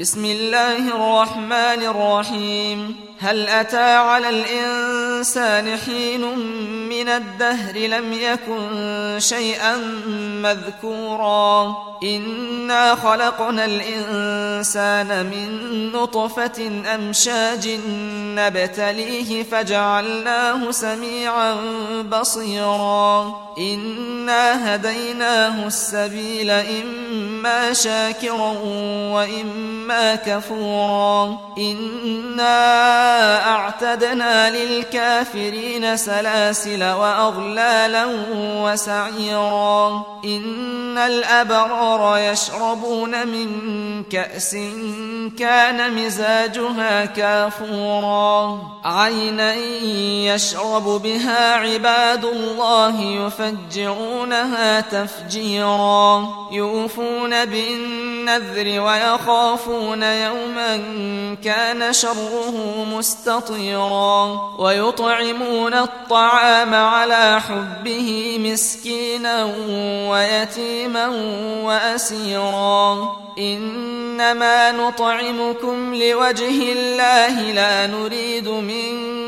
بسم الله الرحمن الرحيم. هل أتى على الإنسان حين من الدهر لم يكن شيئا مذكورا. إنا خلقنا الإنسان من نطفة أمشاج نبتليه فجعلناه سميعا بصيرا. إنا هديناه السبيل إما شاكرا وإما كفورا. إنا أعتدنا للكافرين سلاسل وأغلالا وسعيرا. إن الأبرار يشربون من كأس كان مزاجها كافورا. عينا يشرب بها عباد الله يفجرونها تفجيرا. يوفون بالنذر ويخافون يوما كان شره مستطيرا. ويطعمون الطعام على حبه مسكينا ويتيما وأسيرا. إنما نطعمكم لوجه الله لا نريد منكم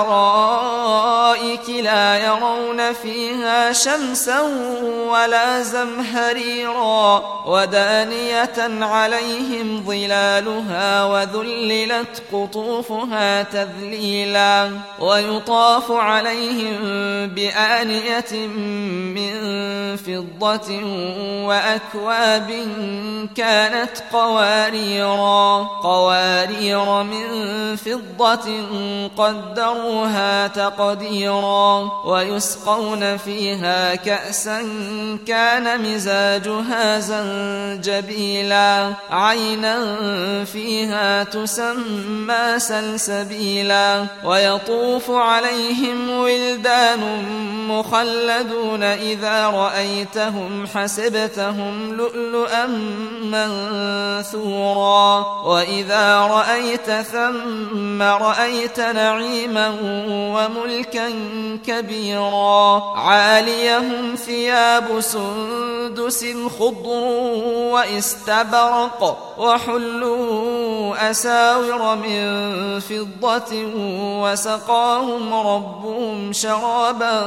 الأرائك لا يرون فيها شمسا ولا زمهريرا ودانية عليهم ظلالها وذللت قطوفها تذليلا ويطاف عليهم بآنية من فضة وأكواب كانت قواريرا قوارير من فضة قدروها تقديرا ويسقون فيها كأسا كان مزاجها زنجبيلا. عينا فيها تسمى سلسبيلا. ويطوف عليهم ولدان مخلدون إذا رأيتهم حسبتهم لؤلؤا منثورا. وإذا رأيت ثم رأيت نعيما وملكا كبيرا. عاليهم ثياب سندس خضر واستبرق وحلوا أساور من فضة وسقاهم ربهم شرابا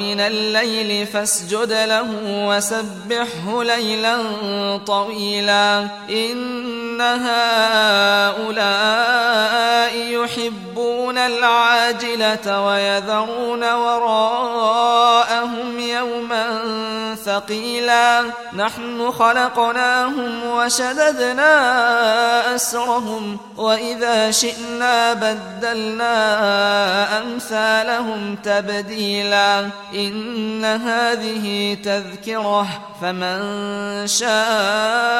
ومن الليل فاسجد له وسبحه ليلا طويلا إن هؤلاء يحبون العاجلة ويذرون وراءهم يوما ثقيلا. نحن خلقناهم وشددنا أسرهم وإذا شئنا بدلنا أمثالهم تبديلا. إن هذه تذكرة فمن شاء